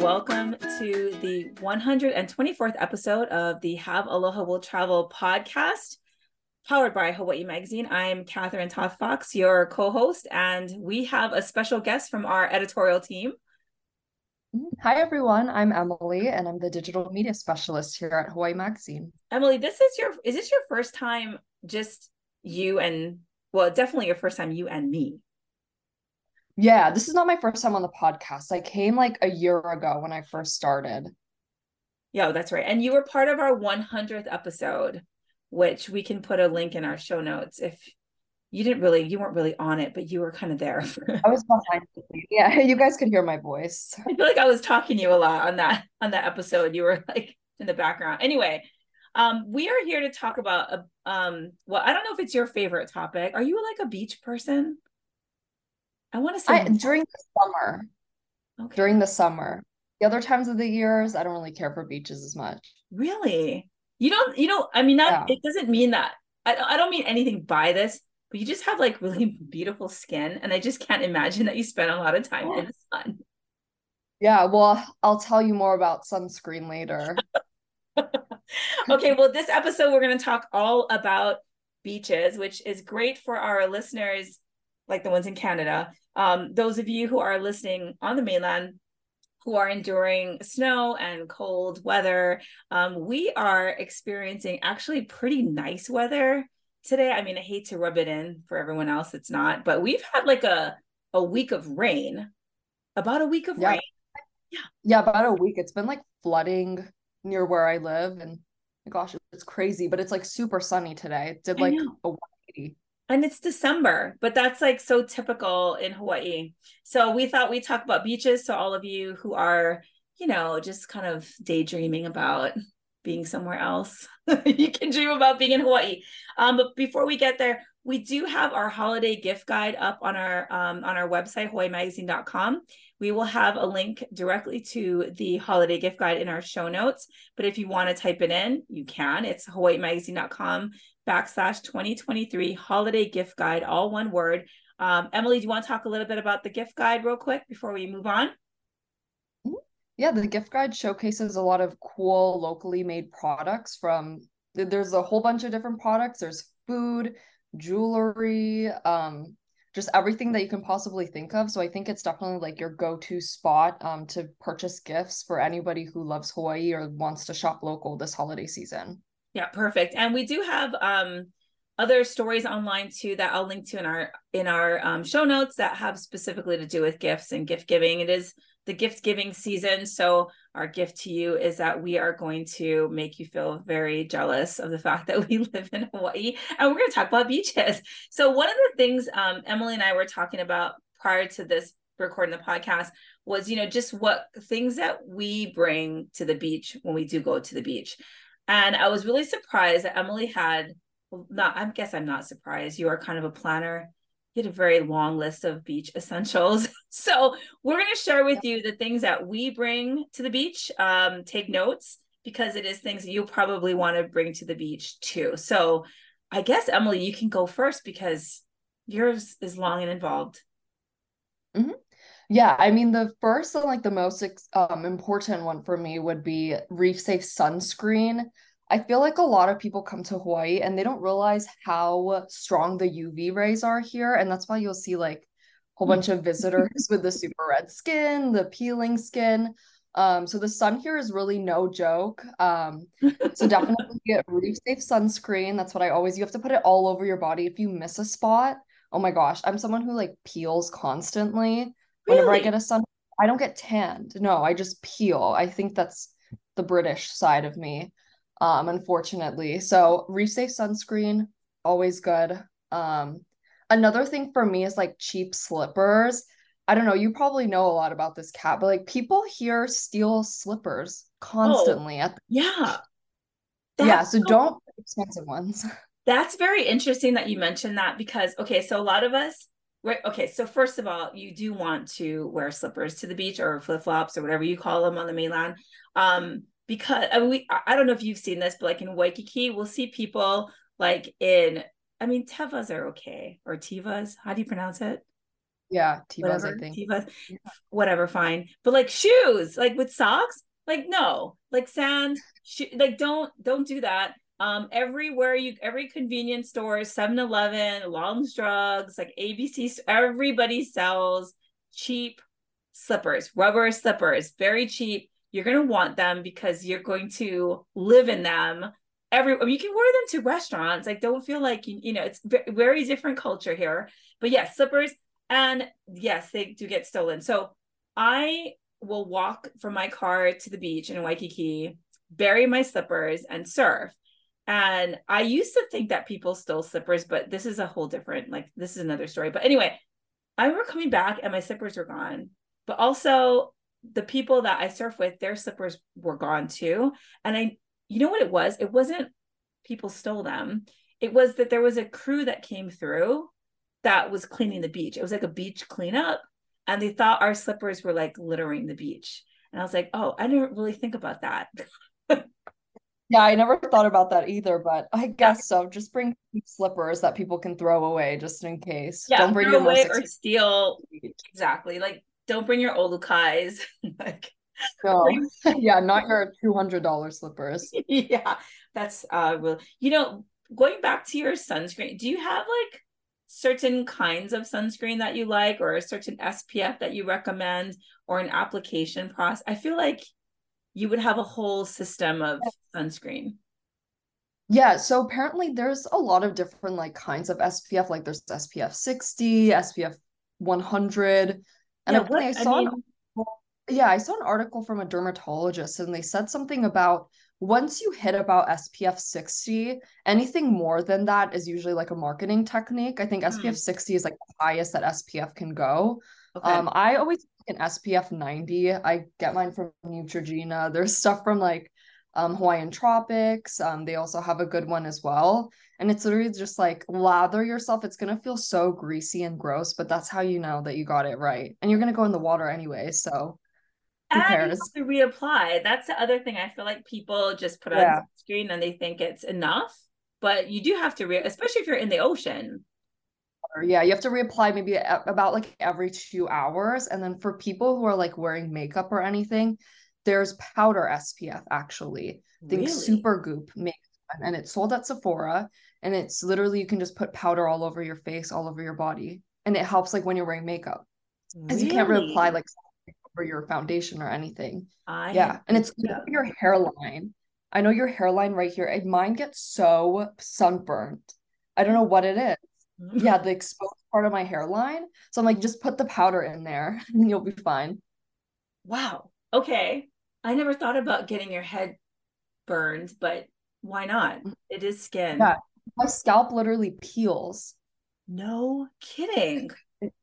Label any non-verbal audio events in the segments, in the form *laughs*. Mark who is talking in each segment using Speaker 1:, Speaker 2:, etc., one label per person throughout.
Speaker 1: welcome to the 124th episode of the Have Aloha Will Travel podcast, powered by Hawaii Magazine. I'm Catherine Toth Fox, your co host, and we have a special guest from our editorial team.
Speaker 2: Hi, everyone. I'm Emily, and I'm the digital media specialist here at Hawaii Magazine.
Speaker 1: Emily, this is your is this your first time just you and well, definitely your first time you and me.
Speaker 2: Yeah, this is not my first time on the podcast. I came like a year ago when I first started.
Speaker 1: Yeah, that's right. And you were part of our 100th episode, which we can put a link in our show notes if you didn't really you weren't really on it but you were kind of there.
Speaker 2: I was behind yeah *laughs* you guys could hear my voice. *laughs*
Speaker 1: I feel like i was talking to you a lot on that on that episode. You were like in the background. Anyway um we are here to talk about a, um well i don't know if it's your favorite topic. Are you like a beach person i want to say
Speaker 2: I, during the summer. Okay. during the summer. The other times of the years i don't really care for beaches as much.
Speaker 1: Really? You don't you know i mean that yeah. it doesn't mean that I, I don't mean anything by this but you just have like really *laughs* beautiful skin and i just can't imagine that you spend a lot of time in the sun.
Speaker 2: Yeah well i'll tell you more about sunscreen later. *laughs*
Speaker 1: Okay well this episode we're going to talk all about beaches which is great for our listeners like the ones in canada. Um, those of you who are listening on the mainland who are enduring snow and cold weather um, we are experiencing actually pretty nice weather today. I mean i hate to rub it in for everyone else it's not but we've had like a a week of rain. About a week of yeah. rain.
Speaker 2: Yeah yeah about a week. It's been like flooding near where i live and gosh it's crazy but it's like super sunny today. It did like a 180
Speaker 1: and it's december but that's like so typical in hawaii so we thought we'd talk about beaches so all of you who are you know just kind of daydreaming about being somewhere else. *laughs* you can dream about being in Hawaii. Um, but before we get there, we do have our holiday gift guide up on our um, on our website hawaiimagazine.com. We will have a link directly to the holiday gift guide in our show notes. But if you want to type it in, you can. It's hawaiimagazine.com backslash 2023 holiday gift guide, all one word. Um, Emily, do you want to talk a little bit about the gift guide real quick before we move on?
Speaker 2: Yeah, the gift guide showcases a lot of cool locally made products from there's a whole bunch of different products. There's food, jewelry, um, just everything that you can possibly think of. So I think it's definitely like your go-to spot um, to purchase gifts for anybody who loves Hawaii or wants to shop local this holiday season.
Speaker 1: Yeah, perfect. And we do have um other stories online too that I'll link to in our in our um, show notes that have specifically to do with gifts and gift giving. It is the gift giving season. So, our gift to you is that we are going to make you feel very jealous of the fact that *laughs* we live in Hawaii and we're going to talk about beaches. So, one of the things um, Emily and I were talking about prior to this recording the podcast was, you know, just what things that we bring to the beach when we do go to the beach. And I was really surprised that Emily had, not, I guess I'm not surprised. You are kind of a planner you had a very long list of beach *laughs* essentials. So we're going to share with you the things that we bring to the beach. Um, take notes because it is things you'll probably want to bring to the beach too. So I guess Emily, you can go first because yours is long and involved.
Speaker 2: Mm-hmm. Yeah, I mean the first and like the most um, important one for me would be reef safe sunscreen. I feel like a lot of people come to Hawaii and they don't realize how strong the UV rays are here. And that's why you'll see like a whole bunch of visitors with the super red skin, the peeling skin. Um, so the sun here is really no joke. Um, so definitely *laughs* get reef safe sunscreen. That's what I always you have to put it all over your body. If you miss a spot, oh my gosh, I'm someone who like peels constantly. Whenever really? I get a sun, I don't get tanned. No, I just peel. I think that's the British side of me um, unfortunately. So reef safe sunscreen, always good. Um, another thing for me is like cheap slippers. I don't know, you probably know a lot about this cat, but like people here steal slippers constantly.
Speaker 1: Oh,
Speaker 2: at
Speaker 1: the- yeah.
Speaker 2: That's yeah, so, so don't expensive ones. *laughs*
Speaker 1: That's very interesting that you mentioned that because okay, so a lot of us Right. Okay. So first of all, you do want to wear slippers to the beach or flip flops or whatever you call them on the mainland. Um, because I mean, we I don't know if you've seen this, but like in Waikiki, we'll see people like in I mean, tevas are okay or tivas. How do you pronounce it?
Speaker 2: Yeah, Tevas, I think.
Speaker 1: Tevas, yeah. whatever, fine. But like shoes, like with socks, like no, like sand, like don't don't do that. Um, everywhere you every convenience store, 7-Eleven, Long's Drugs, like ABC, everybody sells cheap slippers, rubber slippers, very cheap. You're gonna want them because you're going to live in them. Every you can wear them to restaurants. Like, don't feel like you, you know it's very different culture here. But yes, slippers, and yes, they do get stolen. So I will walk from my car to the beach in Waikiki, bury my slippers, and surf. And I used to think that people stole slippers, but this is a whole different, like, this is another story. But anyway, I remember coming back and my slippers were gone. But also, the people that I surf with, their slippers were gone too. And I, you know what it was? It wasn't people stole them. It was that there was a crew that came through that was cleaning the beach. It was like a beach cleanup. And they thought our slippers were like littering the beach. And I was like, oh, I didn't really think about that. *laughs*
Speaker 2: yeah, I never thought about that either, but I guess so. Just bring slippers that people can throw away just in case.
Speaker 1: Yeah, don't bring throw your away or steal. Exactly. Like, don't bring your OluKais. *laughs* like,
Speaker 2: no. *laughs* yeah, not your two hundred dollar slippers. *laughs*
Speaker 1: yeah, that's uh, real. You know, going back to your sunscreen, do you have like certain kinds of sunscreen that you like or a certain SPF that you recommend or an application process? I feel like you would have a whole system of sunscreen.
Speaker 2: Yeah, so apparently there's a lot of different like kinds of SPF. Like there's SPF 60, SPF 100. And yeah, what, I saw I mean, yeah, I saw an article from a dermatologist and they said something about once you hit about SPF 60, anything more than that is usually like a marketing technique. I think mm. SPF 60 is like the highest that SPF can go. Okay. Um, I always an SPF 90. I get mine from Neutrogena. There's stuff from like um, Hawaiian Tropics. Um, they also have a good one as well. And it's literally just like lather yourself. It's gonna feel so greasy and gross, but that's how you know that you got it right. And you're gonna go in the water anyway. So
Speaker 1: who and you have to reapply. That's the other thing. I feel like people just put yeah. on screen and they think it's enough, but you do have to re, especially if you're in the ocean.
Speaker 2: Yeah, you have to reapply maybe about like every two hours. And then for people who are like wearing makeup or anything, there's powder SPF actually. Think really? Supergoop makes and it's sold at Sephora. And it's literally you can just put powder all over your face, all over your body. And it helps like when you're wearing makeup. Because really? you can't reapply like for your foundation or anything. I yeah, and it's yeah. your hairline. I know your hairline right here. Mine gets so sunburned. I don't know what it is. *laughs* yeah, *laughs* the exposed part of my hairline. So I'm like, just put the powder in there *laughs* and you'll be fine.
Speaker 1: Wow. Okay. I never thought about getting your head burned, but why not? Mm. It is skin.
Speaker 2: Yeah. My scalp literally peels.
Speaker 1: No kidding It's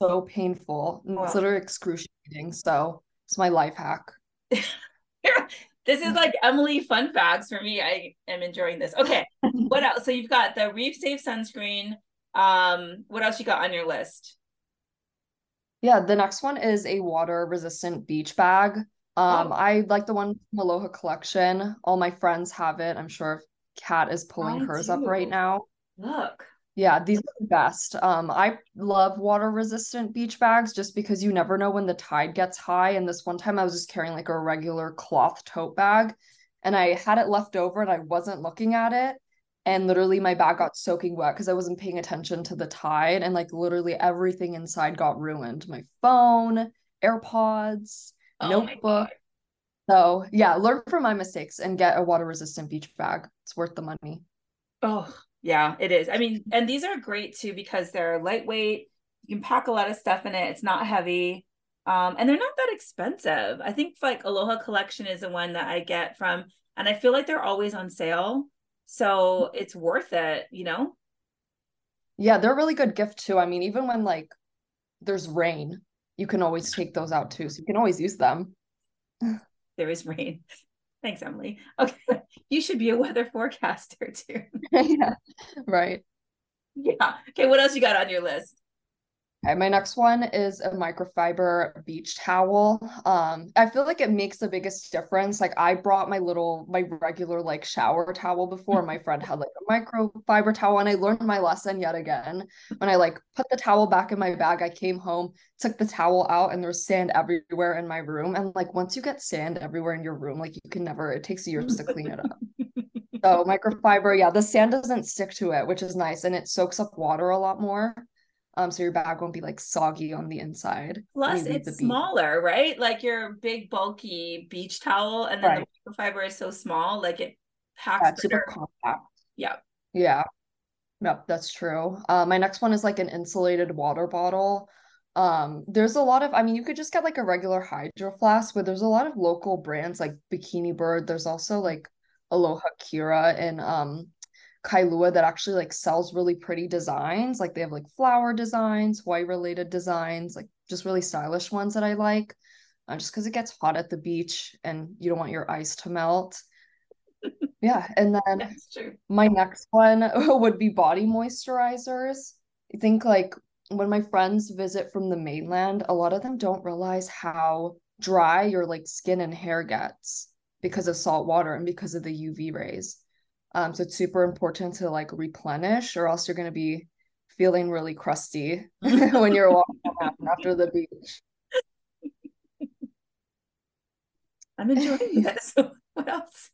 Speaker 2: so painful. Wow. It's literally excruciating. So it's my life hack.
Speaker 1: this is like Emily fun facts for me. I am enjoying this. Okay. what else? So you've got the Reef Safe sunscreen. Um, what else you got on your list?
Speaker 2: Yeah, the next one is a water resistant beach bag. Um, oh. I like the one from Aloha collection. All my friends have it. I'm sure Cat is pulling I hers do. up right now.
Speaker 1: Look.
Speaker 2: Yeah, these are the best. Um, I love water resistant beach bags just because you never know when the tide gets high. And this one time I was just carrying like a regular cloth tote bag and I had it left over and I wasn't looking at it. And literally my bag got soaking wet because I wasn't paying attention to the tide. And like literally everything inside got ruined. My phone, AirPods, oh notebook. So yeah, learn from my mistakes and get a water resistant beach bag. It's worth the money.
Speaker 1: Oh, yeah, it is. I mean, and these are great too because they're lightweight. You can pack a lot of stuff in it. It's not heavy. Um, and they're not that expensive. I think like Aloha Collection is the one that I get from, and I feel like they're always on sale. So it's worth it, you know?
Speaker 2: Yeah, they're a really good gift too. I mean, even when like there's rain, you can always take those out too. So you can always use them. *laughs*
Speaker 1: there is rain. Thanks, Emily. Okay. *laughs* You should be a weather forecaster *laughs* too.
Speaker 2: yeah. Right.
Speaker 1: Yeah. Okay. What else you got on your list?
Speaker 2: Okay, my next one is a microfiber beach towel. Um, I feel like it makes the biggest difference. Like I brought my little, my regular like shower towel before. My friend had like a microfiber towel, and I learned my lesson yet again. When I like put the towel back in my bag, I came home, took the towel out, and there's sand everywhere in my room. And like once you get sand everywhere in your room, like you can never, it takes years to clean it up. *laughs* So microfiber, yeah, the sand doesn't stick to it, which is nice, and it soaks up water a lot more um so your bag won't be like soggy on the inside.
Speaker 1: Plus it's smaller right? Like your big bulky beach towel and then right. the microfiber is so small like it packs yeah, super compact. Yeah
Speaker 2: yeah. Yep that's true. Uh, my next one is like an insulated water bottle. Um there's a lot of i mean you could just get like a regular hydro flask but there's a lot of local brands like bikini bird. There's also like aloha kira and um Kailua that actually like sells really pretty designs. Like they have like flower designs, Hawaii related designs, like just really stylish ones that I like. Uh, just because it gets hot at the beach and you don't want your ice to melt. *laughs* yeah, and then my next one *laughs* would be body moisturizers. I think like when my friends visit from the mainland, a lot of them don't realize how dry your like skin and hair gets because of salt water and because of the UV rays. Um, so it's super important to like replenish, or else you're going to be feeling really crusty *laughs* when you're walking *laughs* after the beach.
Speaker 1: I'm enjoying *laughs* this. what else?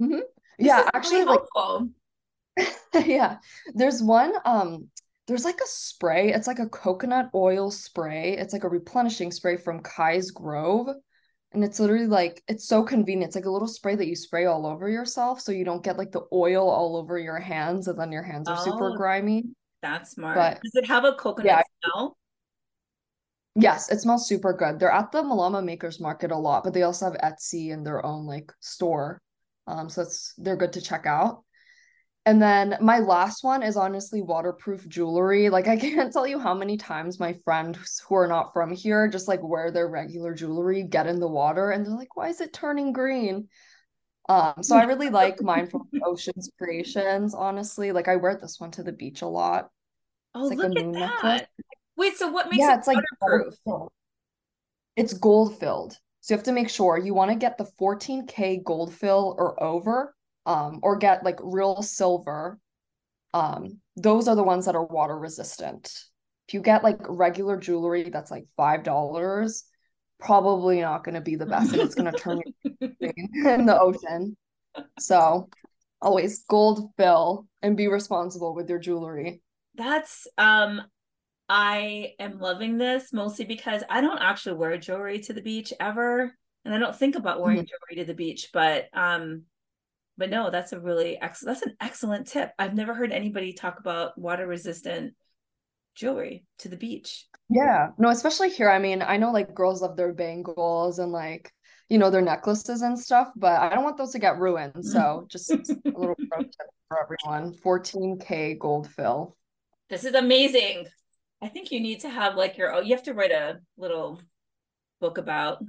Speaker 2: Mm-hmm. Yeah, actually, really like, yeah, there's one. Um, there's like a spray. It's like a coconut oil spray. It's like a replenishing spray from Kai's Grove and it's literally like it's so convenient. It's like a little spray that you spray all over yourself so you don't get like the oil all over your hands and then your hands are oh, super grimy.
Speaker 1: That's smart. But, Does it have a coconut yeah, smell?
Speaker 2: Yes, it smells super good. They're at the Malama Makers Market a lot, but they also have Etsy and their own like store. Um, so it's they're good to check out. And then my last one is honestly waterproof jewelry. Like I *laughs* can't tell you how many times my friends who are not from here just like wear their regular jewelry, get in the water, and they're like, "Why is it turning green?" Um, so I really like *laughs* Mindful Oceans Creations. Honestly, like I wear this one to the beach a lot.
Speaker 1: Oh, like look at that! Necklace. Wait, so what makes yeah, it it's waterproof? Like
Speaker 2: it's gold filled, so you have to make sure you want to get the 14k gold fill or over um, or get like real silver. Um, those are the ones that are water resistant. If you get like regular jewelry that's like five dollars, probably not going to be the best, and it's going to turn *laughs* in the ocean. So always gold fill and be responsible with your jewelry.
Speaker 1: That's um I am loving this mostly because I don't actually wear jewelry to the beach ever. And I don't think about wearing mm-hmm. jewelry to the beach, but um but no, that's a really excellent that's an excellent tip. I've never heard anybody talk about water resistant jewelry to the beach.
Speaker 2: Yeah. No, especially here. I mean, I know like girls love their bangles and like, you know, their necklaces and stuff, but I don't want those to get ruined. So *laughs* just a little pro tip for everyone. 14K gold fill.
Speaker 1: This is amazing. I think you need to have like your you have to write a little book about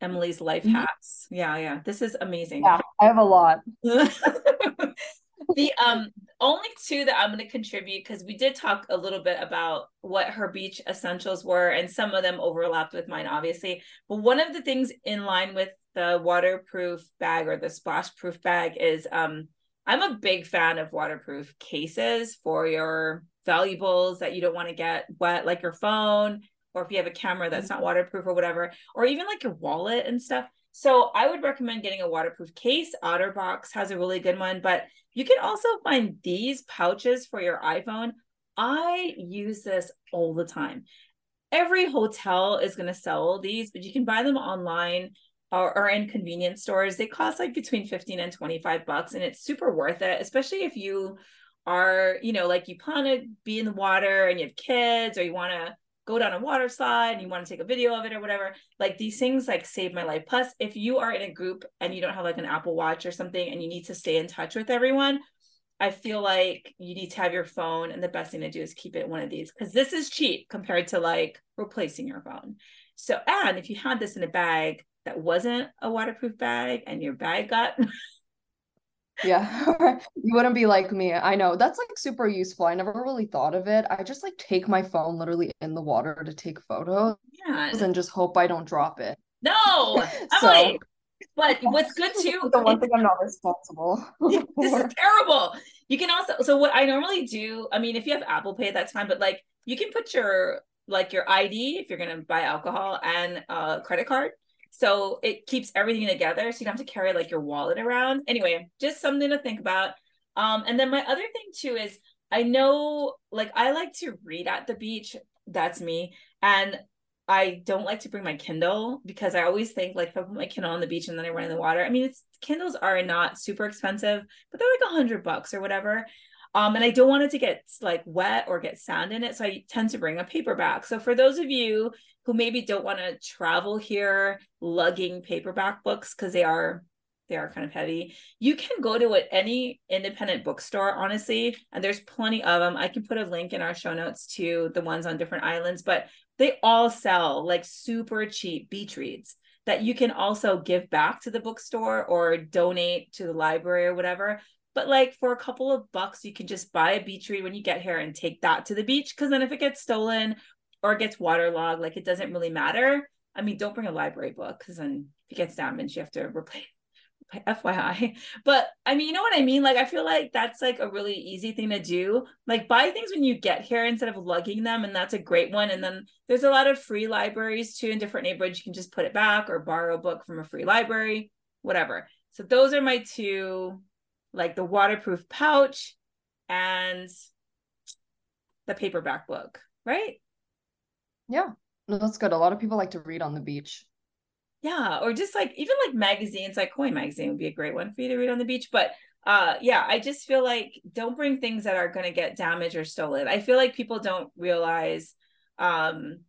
Speaker 1: Emily's life mm-hmm. hacks. Yeah, yeah. This is amazing.
Speaker 2: Yeah, I have a lot. *laughs*
Speaker 1: the um only two that I'm going to contribute because we did talk a little bit about what her beach essentials were, and some of them overlapped with mine, obviously. But one of the things in line with the waterproof bag or the splash proof bag is um I'm a big fan of waterproof cases for your valuables that you don't want to get wet, like your phone, or if you have a camera that's not waterproof or whatever, or even like your wallet and stuff. So I would recommend getting a waterproof case. OtterBox has a really good one, but you can also find these pouches for your iPhone. I use this all the time. Every hotel is going to sell these, but you can buy them online or, or in convenience stores. They cost like between 15 and 25 bucks, and it's super worth it, especially if you are, you know, like you plan to be in the water and you have kids or you want to go down a water slide and you want to take a video of it or whatever like these things like save my life. Plus if you are in a group and you don't have like an apple watch or something and you need to stay in touch with everyone i feel like you need to have your phone and the best thing to do is keep it one of these because this is cheap compared to like replacing your phone. So and if you had this in a bag that wasn't a waterproof bag and your bag got
Speaker 2: Yeah, *laughs* you wouldn't be like me. I know that's like super useful. I never really thought of it. I just like take my phone literally in the water to take photos
Speaker 1: Yeah.
Speaker 2: and just hope I don't drop it.
Speaker 1: No, *laughs*
Speaker 2: So
Speaker 1: Emily. But *laughs* what's good too,
Speaker 2: the one thing I'm not responsible
Speaker 1: this is terrible. You can also so what I normally do, I mean, if you have Apple Pay, that's fine, but like you can put your like your ID if you're gonna buy alcohol and a credit card. So it keeps everything together. So you don't have to carry like your wallet around. Anyway, just something to think about. Um, and then my other thing too is I know like I like to read at the beach. That's me. And I don't like to bring my Kindle because I always think like if I put my Kindle on the beach and then I run in the water. I mean, it's Kindles are not super expensive, but they're like a hundred bucks or whatever. Um, and I don't want it to get like wet or get sand in it, so I tend to bring a paperback. So for those of you who maybe don't want to travel here lugging paperback books because they are they are kind of heavy, you can go to any independent bookstore, honestly, and there's plenty of them. I can put a link in our show notes to the ones on different islands, but they all sell like super cheap beach reads that you can also give back to the bookstore or donate to the library or whatever. But like for a couple of bucks, you can just buy a beach read when you get here and take that to the beach. Cause then if it gets stolen or gets waterlogged, like it doesn't really matter. I mean, don't bring a library book because then if it gets damaged, you have to replace *laughs* FYI. But I mean, you know what I mean? Like, I feel like that's like a really easy thing to do. Like, buy things when you get here instead of lugging them. And that's a great one. And then there's a lot of free libraries too in different neighborhoods. You can just put it back or borrow a book from a free library, whatever. So, those are my two like the waterproof pouch and the paperback book, right?
Speaker 2: Yeah, that's good. A lot of people like to read on the beach.
Speaker 1: Yeah, or just like even like magazines, like Koi magazine would be a great one for you to read on the beach. But uh yeah, I just feel like don't bring things that are going to get damaged or stolen. I feel like people don't realize um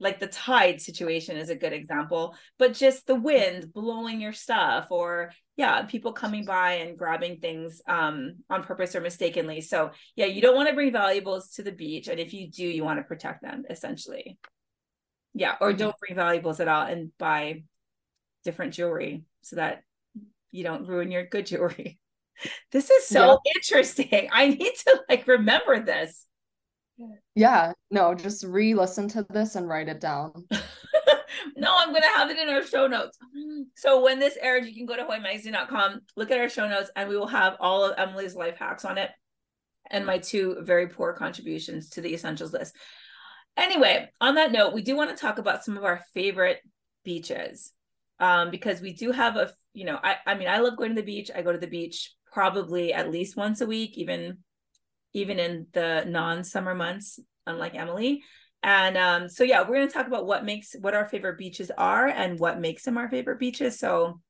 Speaker 1: like the tide situation is a good example, but just the wind blowing your stuff or yeah, people coming by and grabbing things um on purpose or mistakenly. So yeah, you don't want to bring valuables to the beach. And if you do, you want to protect them essentially. Yeah, or
Speaker 2: Mhm.
Speaker 1: don't bring valuables at all and buy different jewelry so that you don't ruin your good jewelry. *laughs* This is so interesting. I need to like remember this.
Speaker 2: Yeah, no, just re-listen to this and write it down. *laughs*
Speaker 1: no, I'm gonna have it in our show notes. So when this airs, you can go to hawaiimagazine.com, look at our show notes, and we will have all of Emily's life hacks on it and my two very poor contributions to the essentials list. Anyway, on that note, we do want to talk about some of our favorite beaches. Um, because we do have a you know, I I mean I love going to the beach. I go to the beach probably at least once a week, even even in the non-summer months, unlike Emily. And um, so yeah, we're gonna talk about what makes what our favorite beaches are and what makes them our favorite beaches. So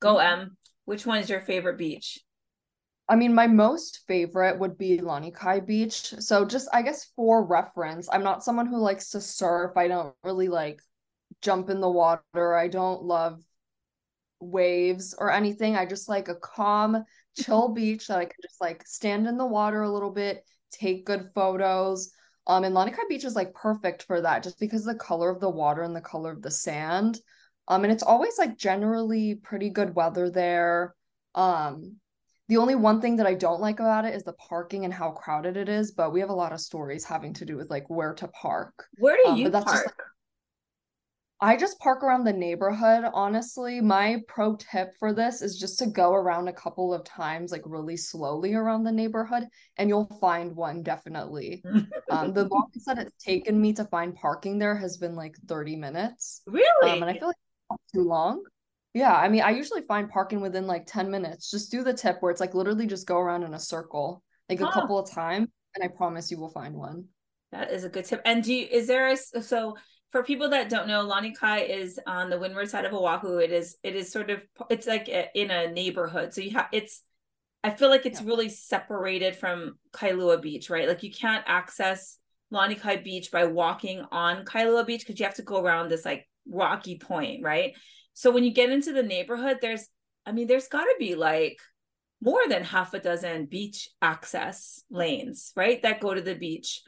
Speaker 1: go Em, which one is your favorite beach?
Speaker 2: I mean, my most favorite would be Lanikai Beach. So just I guess for reference, I'm not someone who likes to surf. I don't really like jump in the water. I don't love waves or anything. I just like a calm, chill beach that I can just like stand in the water a little bit, take good photos. Um, and Lanikai Beach is like perfect for that just because the color of the water and the color of the sand. Um, and it's always like generally pretty good weather there. Um, the only one thing that I don't like about it is the parking and how crowded it is, but we have a lot of stories having to do with like where to park.
Speaker 1: Where do
Speaker 2: Um,
Speaker 1: you park?
Speaker 2: just I just park around the neighborhood, honestly. My pro tip for this is just to go around a couple of times, like really slowly around the neighborhood, and you'll find one definitely. Um, the *laughs* longest that it's taken me to find parking there has been like 30 minutes.
Speaker 1: really?
Speaker 2: Um, and I feel like not too long. Yeah, I mean, I usually find parking within like 10 minutes. Just do the tip where it's like literally just go around in a circle, like a couple of times, and I promise you will find one.
Speaker 1: That is a good tip. And do you, is there a so for people that don't know, Lanikai is on the windward side of Oahu. It is it is sort of it's like a, in a neighborhood. So you have it's I feel like it's
Speaker 2: Yeah.
Speaker 1: really separated from Kailua Beach, right? Like you can't access Lanikai Beach by walking on Kailua Beach because you have to go around this like rocky point, right? So when you get into the neighborhood, there's I mean, there's got to be like more than half a dozen beach access lanes, right? That go to the beach.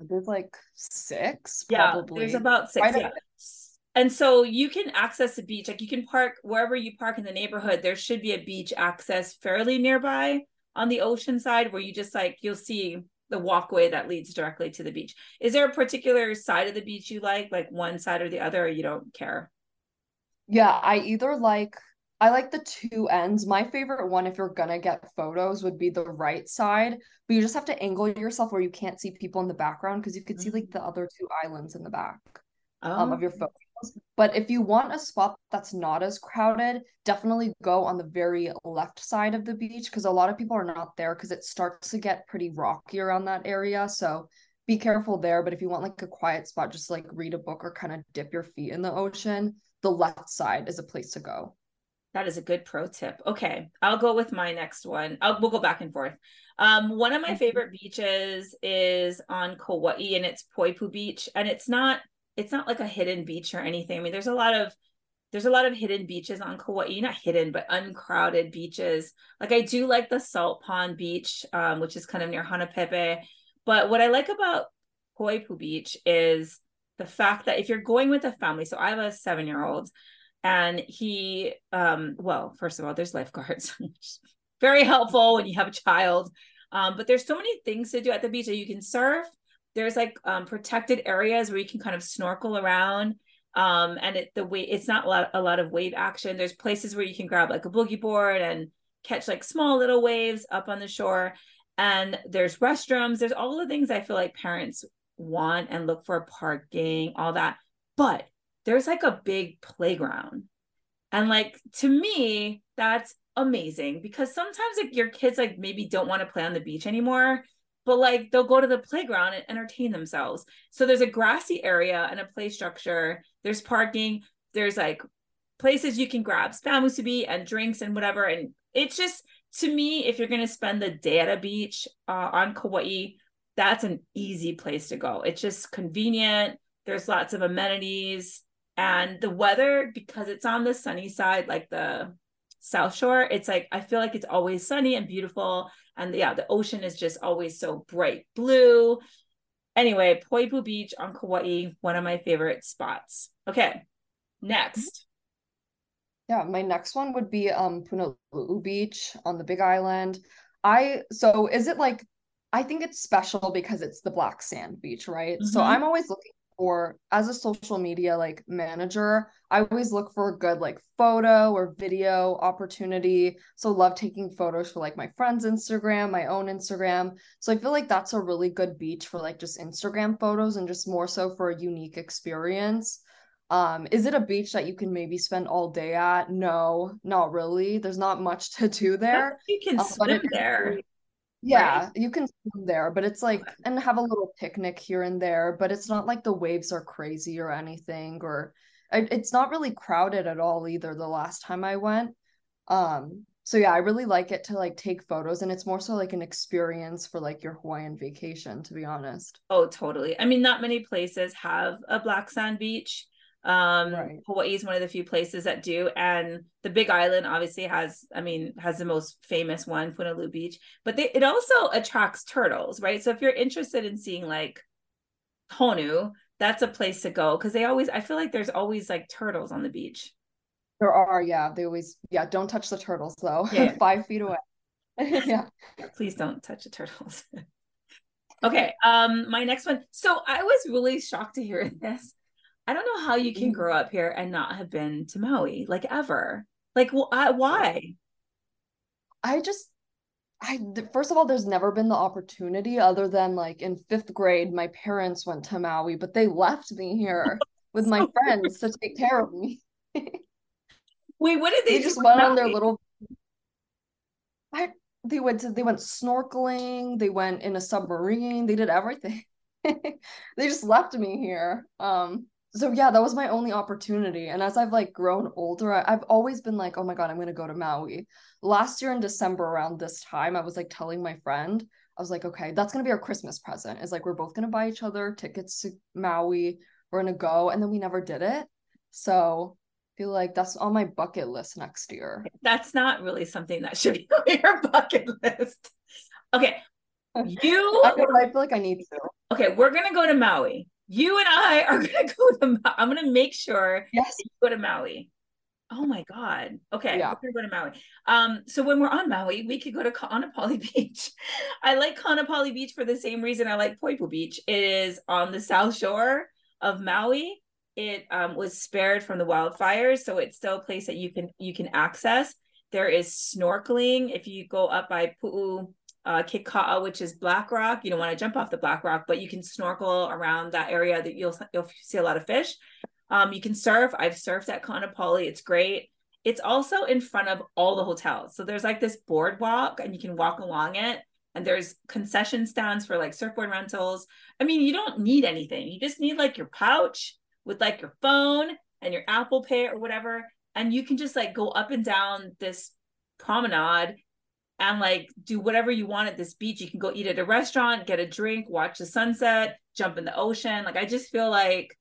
Speaker 2: There's like six,
Speaker 1: Yeah,
Speaker 2: probably.
Speaker 1: there's about six. Yeah. and so you can access the beach like you can park wherever you park in the neighborhood there should be a beach access fairly nearby on the ocean side where you just like you'll see the walkway that leads directly to the beach is there a particular side of the beach you like like one side or the other or you don't care
Speaker 2: yeah i either like I like the two ends. My favorite one, if you're gonna get photos, would be the right side, but you just have to angle yourself where you can't see people in the background because you can see like the other two islands in the back oh. um, of your oh. photos. But if you want a spot that's not as crowded, definitely go on the very left side of the beach because a lot of people are not there because it starts to get pretty rocky around that area. So be careful there. But if you want like a quiet spot, just like read a book or kind of dip your feet in the ocean, the left side is a place to go.
Speaker 1: That is a good pro tip. Okay, I'll go with my next one. I'll, we'll go back and forth. Um, one of my favorite beaches is on Kauai, and it's Poipu Beach, and it's not it's not like a hidden beach or anything. I mean, there's a lot of there's a lot of hidden beaches on Kauai, not hidden, but uncrowded beaches. Like I do like the Salt Pond Beach, um, which is kind of near Hanapepe. But what I like about Poipu Beach is the fact that if you're going with a family, so I have a seven year old, and he um well first of all there's lifeguards. *laughs* Very helpful when you have a child. Um but there's so many things to do at the beach that you can surf there's like um protected areas where you can kind of snorkel around. Um and it the way it's not a lot a lot of wave action. There's places where you can grab like a boogie board and catch like small little waves up on the shore. And there's restrooms. There's all the things i feel like parents want and look for parking all that. But there's like a big playground. And like to me, that's amazing because sometimes like your kids like maybe don't want to play on the beach anymore, but like they'll go to the playground and entertain themselves. So there's a grassy area and a play structure. There's parking. There's like places you can grab spam and drinks and whatever. And it's just to me, if you're gonna spend the day at a beach uh, on Kauai, that's an easy place to go. It's just convenient. There's lots of amenities and the weather because it's on the sunny side like the south shore it's like i feel like it's always sunny and beautiful. And yeah the ocean is just always so bright blue. Anyway poipu beach on kauai one of my favorite spots. Okay next.
Speaker 2: Yeah my next one would be um punalu'u beach on the big island. I so is it like i think it's special because it's the black sand beach right? Mm-hmm. so i'm always looking for as a social media like manager i always look for a good like photo or video opportunity. So love taking photos for like my friends instagram my own instagram. So i feel like that's a really good beach for like just instagram photos and just more so for a unique experience. Um is it a beach that you can maybe spend all day at? No not really. There's not much to do there.
Speaker 1: you can um, swim there
Speaker 2: yeah, right? you can swim there, but it's like and have a little picnic here and there, but it's not like the waves are crazy or anything or it's not really crowded at all either the last time I went. Um so yeah, I really like it to like take photos and it's more so like an experience for like your Hawaiian vacation to be honest.
Speaker 1: Oh, totally. I mean, not many places have a black sand beach. Um, right. Hawaii is one of the few places that do, and the Big Island obviously has, I mean, has the most famous one, Punalu'u Beach. But they, it also attracts turtles, right? So if you're interested in seeing like Honu, that's a place to go because they always, I feel like there's always like turtles on the beach.
Speaker 2: There are, yeah. They always, yeah. Don't touch the turtles though. Yeah. *laughs* Five feet away. *laughs* yeah.
Speaker 1: Please don't touch the turtles. *laughs* okay. Um, my next one. So I was really shocked to hear this. I don't know how you can mm. grow up here and not have been to Maui, like ever. Like, wh- why?
Speaker 2: I just, I first of all, there's never been the opportunity other than like in fifth grade, my parents went to Maui, but they left me here *laughs* with my friends to take care of me. *laughs*
Speaker 1: Wait, what did they?
Speaker 2: They just went on their little. I they went to they went snorkeling. They went in a submarine. They did everything. *laughs* they just left me here. Um, so yeah that was my only opportunity. And as i've like grown older I, have always been like oh my god i'm gonna go to maui. Last year in december around this time i was like telling my friend i was like okay that's gonna be our christmas present is like we're both gonna buy each other tickets to maui we're gonna go and then we never did it. So I feel like that's on my bucket list next year.
Speaker 1: That's not really something that should *laughs* be on your bucket list. Okay *laughs* you
Speaker 2: I feel, I feel like i need to.
Speaker 1: Okay we're gonna go to maui You and I *laughs* are gonna go to. Maui. I'm gonna make sure
Speaker 2: yes
Speaker 1: you go to Maui. Oh my god. Okay,
Speaker 2: Yeah.
Speaker 1: we're gonna go to Maui. Um, so when we're on Maui, we could go to Kaanapali *laughs* Beach. I like Kaanapali Beach for the same reason I like Poipu Beach. It is on the south shore of Maui. It um, was spared from the wildfires, so it's still a place that you can you can access. There is snorkeling if you go up by Pu'u uh, Keka'a, which is Black Rock. You don't want to jump off the Black Rock, but you can snorkel around that area. That you'll you'll see a lot of fish. Um, you can surf. I've surfed at Kaanapali. It's great. It's also in front of all the hotels. So there's like this boardwalk and you can walk along it. And there's concession stands for like surfboard rentals. I mean, you don't need anything. You just need like your pouch with like your phone and your Apple Pay or whatever. And you can just like go up and down this promenade and like do whatever you want at this beach. You can go eat at a restaurant, get a drink, watch the sunset, jump in the ocean. Like I just feel like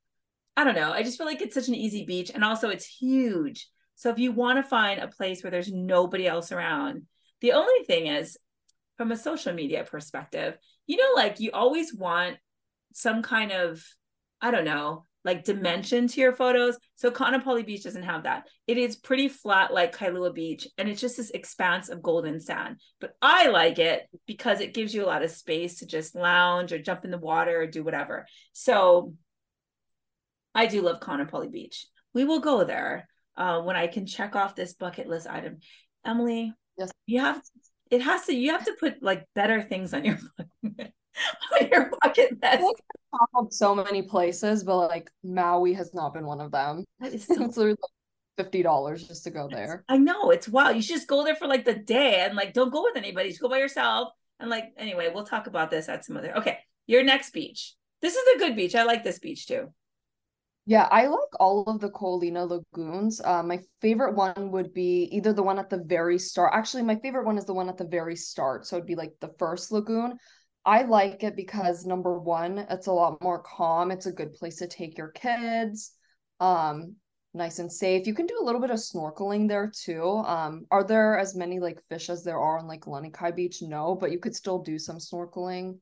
Speaker 1: I don't know. I just feel like it's such an easy beach and also it's huge. So if you want to find a place where there's nobody else around, the only thing is from a social media perspective, you know, like you always want some kind of, I don't know, like dimension to your photos. So Kaanapali Beach doesn't have that. It is pretty flat like Kailua Beach, and it's just this expanse of golden sand. But I like it because it gives you a lot of space to just lounge or jump in the water or do whatever. So I do love Kaanapali Beach. We will go there uh, when I can check off this bucket list item. Emily,
Speaker 2: Yes.
Speaker 1: you have it has to you have to put like better things on your *laughs* on your bucket list.
Speaker 2: Traveled so many places, but like Maui has not been one of them.
Speaker 1: That is
Speaker 2: it's *laughs*
Speaker 1: so
Speaker 2: literally like fifty dollars just to go there.
Speaker 1: I know it's wild. You should just go there for like the day and like don't go with anybody. Just go by yourself. And like anyway, we'll talk about this at some other. Okay, your next beach. This is a good beach. I like this beach too.
Speaker 2: Yeah, I like all of the Ko'olina lagoons. Uh, my favorite one would be either the one at the very start. Actually, my favorite one is the one at the very start. So it'd be like the first lagoon. I like it because number one, it's a lot more calm. It's a good place to take your kids. Um, nice and safe. You can do a little bit of snorkeling there too. Um, are there as many like fish as there are on like Lanikai Beach? No, but you could still do some snorkeling.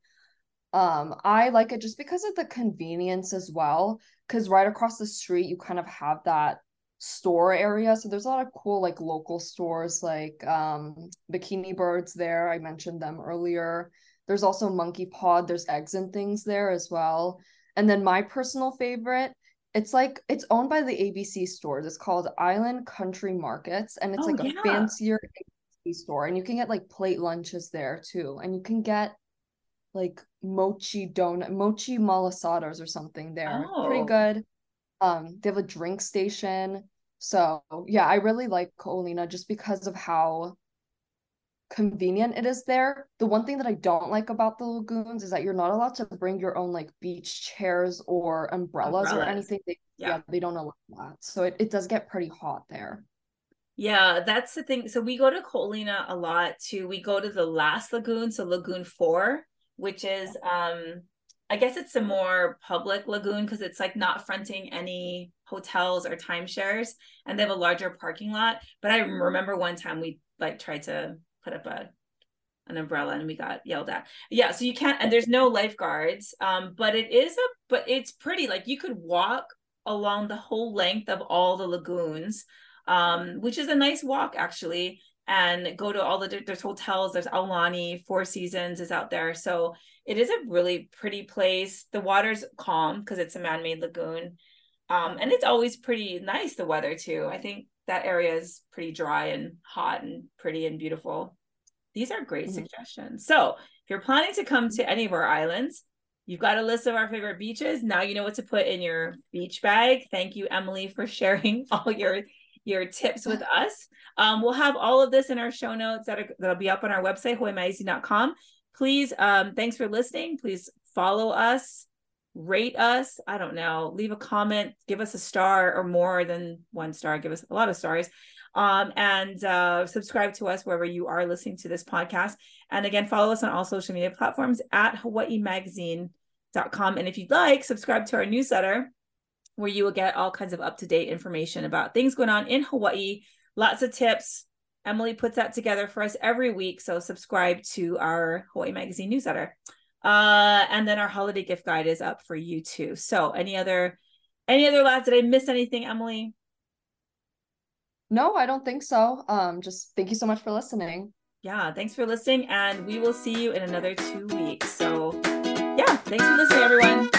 Speaker 2: Um, I like it just because of the convenience as well. Because right across the street, you kind of have that store area. So there's a lot of cool like local stores like um Bikini Birds there. I mentioned them earlier. There's also Monkey Pod. There's eggs and things there as well. And then my personal favorite, it's like it's owned by the ABC stores. It's called Island Country Markets, and it's
Speaker 1: Oh,
Speaker 2: like a fancier ABC store. And you can get like plate lunches there too. And you can get like mochi donut, mochi malasadas or something there. Pretty
Speaker 1: Oh.
Speaker 2: good. Um, they have a drink station. So yeah, I really like Ko'olina just because of how convenient it is there. The one thing that I don't like about the lagoons is that you're not allowed to bring your own like beach chairs or umbrellas, or anything. They,
Speaker 1: Yeah.
Speaker 2: yeah. they don't allow that. So it, it does get pretty hot there.
Speaker 1: Yeah, that's the thing. So we go to Ko'olina a lot too. We go to the last lagoon, so Lagoon 4, which is um I guess it's a more public lagoon because it's like not fronting any hotels or timeshares and they have a larger parking lot. But I remember one time we like tried to put up a an umbrella and we got yelled at. Yeah, so you can't and there's no lifeguards. Um, but it is a but it's pretty like you could walk along the whole length of all the lagoons um, which is a nice walk actually, and go to all the there's hotels. There's Aulani, Four Seasons is out there, so it is a really pretty place. The water's calm because it's a man-made lagoon, um, and it's always pretty nice. The weather too. I think that area is pretty dry and hot and pretty and beautiful. These are great
Speaker 2: Mhm.
Speaker 1: suggestions. So if you're planning to come to any of our islands, You've got a list of our favorite beaches. Now you know what to put in your beach bag. Thank you, Emily, for *laughs* sharing all your your tips with *laughs* us. Um, we'll have all of this in our show notes that are, that'll be up on our website, hawaiimagazine.com. Please, um, thanks for listening. Please follow us, rate us. I don't know, leave a comment, give us a star or more than one star. Give us a lot of stars. Um, and uh, subscribe to us wherever you are listening to this podcast. And again, follow us on all social media platforms at hawaiimagazine.com. And if you'd like, subscribe to our newsletter where you will get all kinds of up to date information about things going on in Hawaii, lots of tips. Emily puts that together for us every week. So subscribe to our Hawaii Magazine newsletter. Uh, and then our holiday gift guide is up for you too. So any other any other lads? Did I miss anything, Emily?
Speaker 2: No, I don't think so. Um, just thank you so much for listening.
Speaker 1: Yeah, thanks for listening, and we will see you in another two weeks. So, yeah, thanks for listening, everyone.